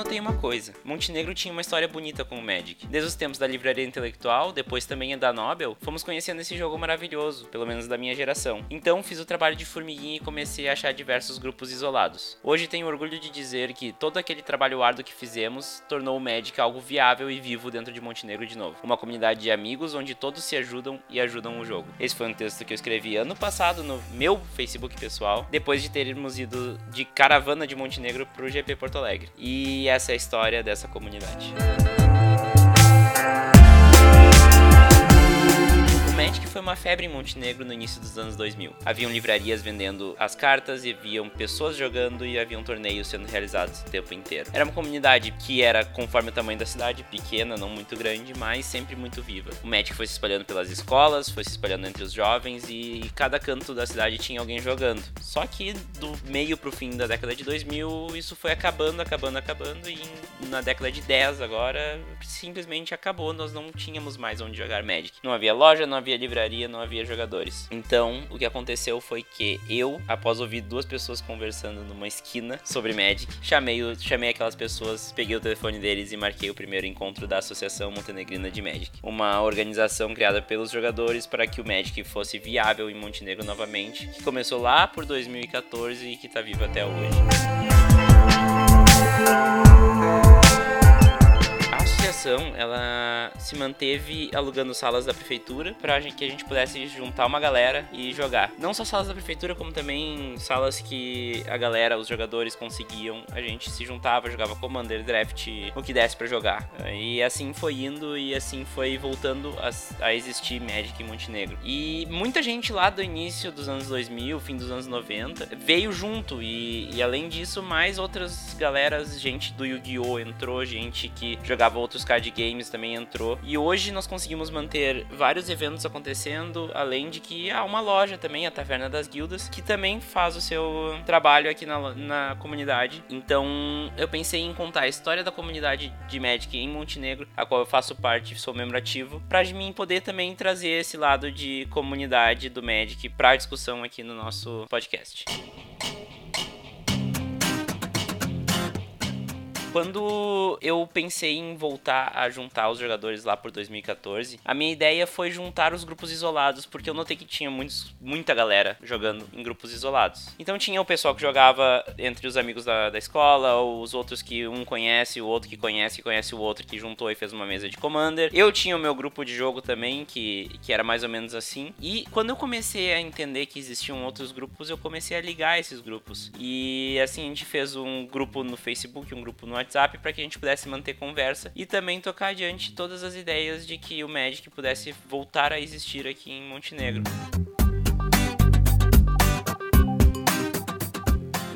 notei uma coisa: Montenegro tinha uma história bonita com o Magic. Desde os tempos da livraria intelectual, depois também da Nobel, fomos conhecendo esse jogo maravilhoso, pelo menos da minha geração. Então fiz o trabalho de formiguinha e comecei a achar diversos grupos isolados. Hoje tenho orgulho de dizer que todo aquele trabalho árduo que fizemos tornou o Magic algo viável e vivo dentro de Montenegro de novo. Uma comunidade de amigos onde todos se ajudam e ajudam o jogo. Esse foi um texto que eu escrevi ano passado no meu Facebook pessoal, depois de termos ido de caravana de Montenegro pro GP Porto Alegre. E essa é a história dessa comunidade. Uma febre em Montenegro no início dos anos 2000. Haviam livrarias vendendo as cartas, e haviam pessoas jogando e haviam torneios sendo realizados o tempo inteiro. Era uma comunidade que era conforme o tamanho da cidade, pequena, não muito grande, mas sempre muito viva. O Magic foi se espalhando pelas escolas, foi se espalhando entre os jovens e cada canto da cidade tinha alguém jogando. Só que do meio pro fim da década de 2000, isso foi acabando, acabando, acabando e na década de 10 agora simplesmente acabou, nós não tínhamos mais onde jogar Magic. Não havia loja, não havia não havia jogadores. Então, o que aconteceu foi que eu, após ouvir duas pessoas conversando numa esquina sobre Magic, chamei, chamei aquelas pessoas, peguei o telefone deles e marquei o primeiro encontro da Associação Montenegrina de Magic. Uma organização criada pelos jogadores para que o Magic fosse viável em Montenegro novamente, que começou lá por 2014 e que está vivo até hoje ela se manteve alugando salas da prefeitura para que a gente pudesse juntar uma galera e jogar. Não só salas da prefeitura, como também salas que a galera, os jogadores conseguiam. A gente se juntava, jogava Commander, Draft, o que desse para jogar. E assim foi indo e assim foi voltando a, a existir Magic em Montenegro. E muita gente lá do início dos anos 2000, fim dos anos 90, veio junto e, e além disso, mais outras galeras, gente do Yu-Gi-Oh! entrou, gente que jogava outros card games também entrou. E hoje nós conseguimos manter vários eventos acontecendo, além de que há uma loja também, a Taverna das Guildas, que também faz o seu trabalho aqui na, na comunidade. Então eu pensei em contar a história da comunidade de Magic em Montenegro, a qual eu faço parte, sou membro ativo, para mim poder também trazer esse lado de comunidade do Magic para discussão aqui no nosso podcast. Quando eu pensei em voltar a juntar os jogadores lá por 2014, a minha ideia foi juntar os grupos isolados, porque eu notei que tinha muitos, muita galera jogando em grupos isolados. Então tinha o pessoal que jogava entre os amigos da, da escola, ou os outros que um conhece, o outro que conhece, que conhece o outro, que juntou e fez uma mesa de Commander. Eu tinha o meu grupo de jogo também, que, que era mais ou menos assim. E quando eu comecei a entender que existiam outros grupos, eu comecei a ligar esses grupos. E assim, a gente fez um grupo no Facebook, um grupo no WhatsApp para que a gente pudesse manter conversa e também tocar adiante todas as ideias de que o Magic pudesse voltar a existir aqui em Montenegro.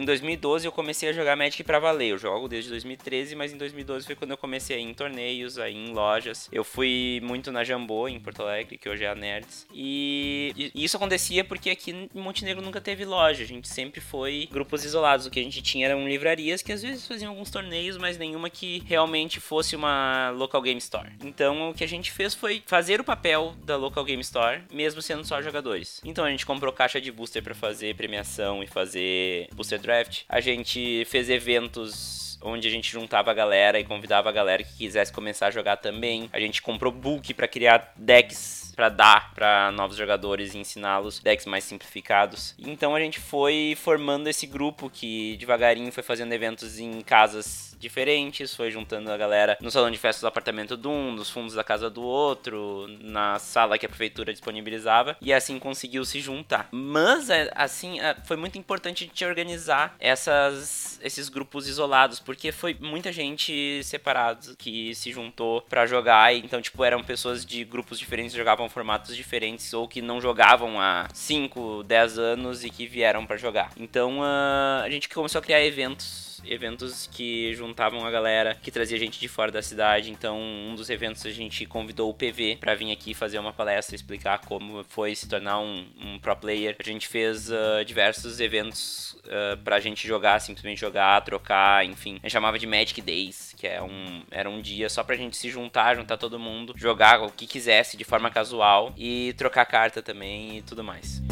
Em 2012 eu comecei a jogar Magic pra valer. Eu jogo desde 2013, mas em 2012 foi quando eu comecei a ir em torneios, a ir em lojas. Eu fui muito na Jambô, em Porto Alegre, que hoje é a Nerds. E, e isso acontecia porque aqui em Montenegro nunca teve loja. A gente sempre foi grupos isolados. O que a gente tinha eram livrarias que às vezes faziam alguns torneios, mas nenhuma que realmente fosse uma local game store. Então o que a gente fez foi fazer o papel da local game store, mesmo sendo só jogadores. Então a gente comprou caixa de booster para fazer premiação e fazer booster draft a gente fez eventos onde a gente juntava a galera e convidava a galera que quisesse começar a jogar também. A gente comprou book para criar decks para dar para novos jogadores e ensiná-los decks mais simplificados. Então a gente foi formando esse grupo que devagarinho foi fazendo eventos em casas diferentes, foi juntando a galera no salão de festas do apartamento de um, nos fundos da casa do outro, na sala que a prefeitura disponibilizava, e assim conseguiu se juntar. Mas, é, assim, é, foi muito importante gente organizar essas, esses grupos isolados, porque foi muita gente separada que se juntou para jogar, então, tipo, eram pessoas de grupos diferentes, jogavam formatos diferentes, ou que não jogavam há 5, 10 anos e que vieram para jogar. Então, uh, a gente começou a criar eventos eventos que juntavam a galera, que trazia gente de fora da cidade. Então, um dos eventos a gente convidou o PV para vir aqui fazer uma palestra, explicar como foi se tornar um, um pro player. A gente fez uh, diversos eventos uh, pra gente jogar, simplesmente jogar, trocar, enfim. A gente chamava de Magic Days, que é um, era um dia só pra gente se juntar, juntar todo mundo, jogar o que quisesse de forma casual e trocar carta também e tudo mais.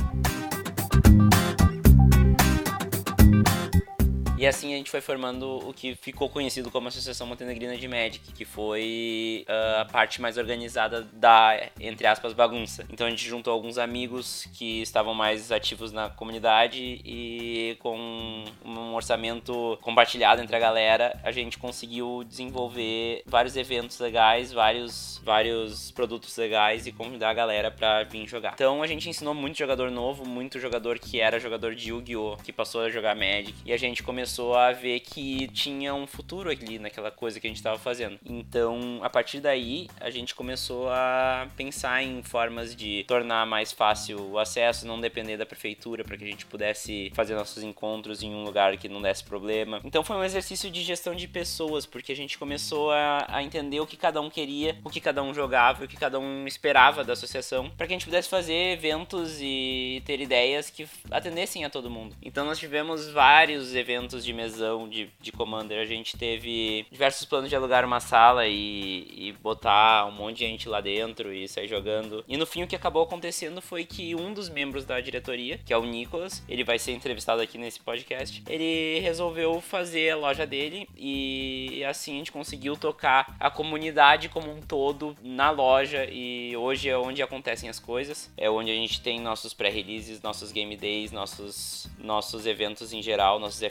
E assim a gente foi formando o que ficou conhecido como Associação Montenegrina de Magic, que foi uh, a parte mais organizada da, entre aspas, bagunça. Então a gente juntou alguns amigos que estavam mais ativos na comunidade e com um orçamento compartilhado entre a galera, a gente conseguiu desenvolver vários eventos legais, vários, vários produtos legais e convidar a galera para vir jogar. Então a gente ensinou muito jogador novo, muito jogador que era jogador de Yu-Gi-Oh! que passou a jogar Magic e a gente começou a ver que tinha um futuro ali naquela coisa que a gente estava fazendo. Então, a partir daí, a gente começou a pensar em formas de tornar mais fácil o acesso, não depender da prefeitura para que a gente pudesse fazer nossos encontros em um lugar que não desse problema. Então, foi um exercício de gestão de pessoas, porque a gente começou a, a entender o que cada um queria, o que cada um jogava, o que cada um esperava da associação, para que a gente pudesse fazer eventos e ter ideias que atendessem a todo mundo. Então, nós tivemos vários eventos de mesão de, de Commander. A gente teve diversos planos de alugar uma sala e, e botar um monte de gente lá dentro e sair jogando. E no fim, o que acabou acontecendo foi que um dos membros da diretoria, que é o Nicolas, ele vai ser entrevistado aqui nesse podcast, ele resolveu fazer a loja dele e assim a gente conseguiu tocar a comunidade como um todo na loja e hoje é onde acontecem as coisas, é onde a gente tem nossos pré-releases, nossos game days, nossos, nossos eventos em geral, nossos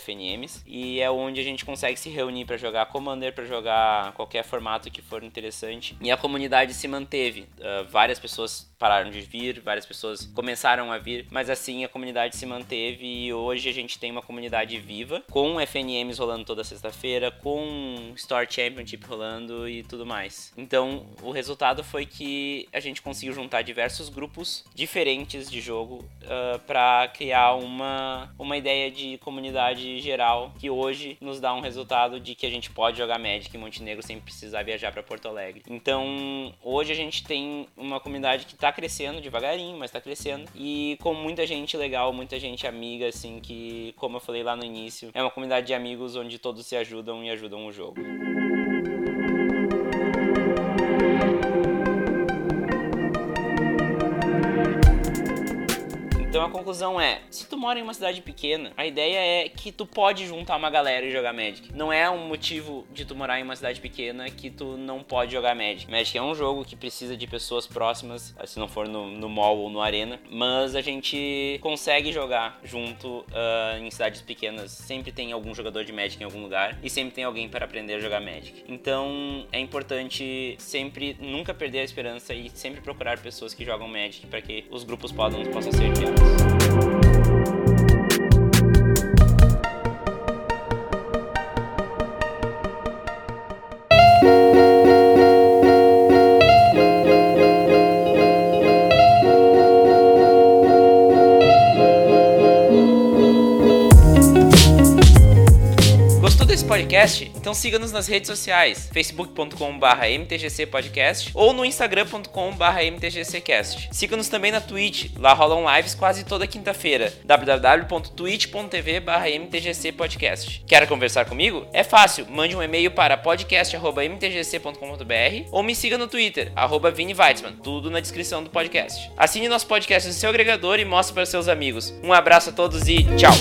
FNMs e é onde a gente consegue se reunir para jogar Commander, para jogar qualquer formato que for interessante. E a comunidade se manteve. Uh, várias pessoas pararam de vir, várias pessoas começaram a vir, mas assim a comunidade se manteve e hoje a gente tem uma comunidade viva, com FNMs rolando toda sexta-feira, com Store Championship rolando e tudo mais. Então o resultado foi que a gente conseguiu juntar diversos grupos diferentes de jogo uh, para criar uma, uma ideia de comunidade geral que hoje nos dá um resultado de que a gente pode jogar Magic em Montenegro sem precisar viajar para Porto Alegre. Então hoje a gente tem uma comunidade que está crescendo devagarinho, mas tá crescendo. E com muita gente legal, muita gente amiga, assim, que, como eu falei lá no início, é uma comunidade de amigos onde todos se ajudam e ajudam o jogo. Então a conclusão é, se tu mora em uma cidade pequena, a ideia é que tu pode juntar uma galera e jogar Magic. Não é um motivo de tu morar em uma cidade pequena que tu não pode jogar Magic. Magic é um jogo que precisa de pessoas próximas, se não for no, no mall ou no arena, mas a gente consegue jogar junto uh, em cidades pequenas. Sempre tem algum jogador de Magic em algum lugar e sempre tem alguém para aprender a jogar Magic. Então é importante sempre nunca perder a esperança e sempre procurar pessoas que jogam Magic para que os grupos possam, possam ser criados. Então siga-nos nas redes sociais, facebook.com.br mtgcpodcast ou no instagram.com.br mtgccast. Siga-nos também na Twitch, lá rolam lives quase toda quinta-feira, www.twitch.tv mtgcpodcast. Quer conversar comigo? É fácil, mande um e-mail para podcast.mtgc.com.br ou me siga no Twitter, arroba Weitzman, tudo na descrição do podcast. Assine nosso podcast no seu agregador e mostre para seus amigos. Um abraço a todos e tchau!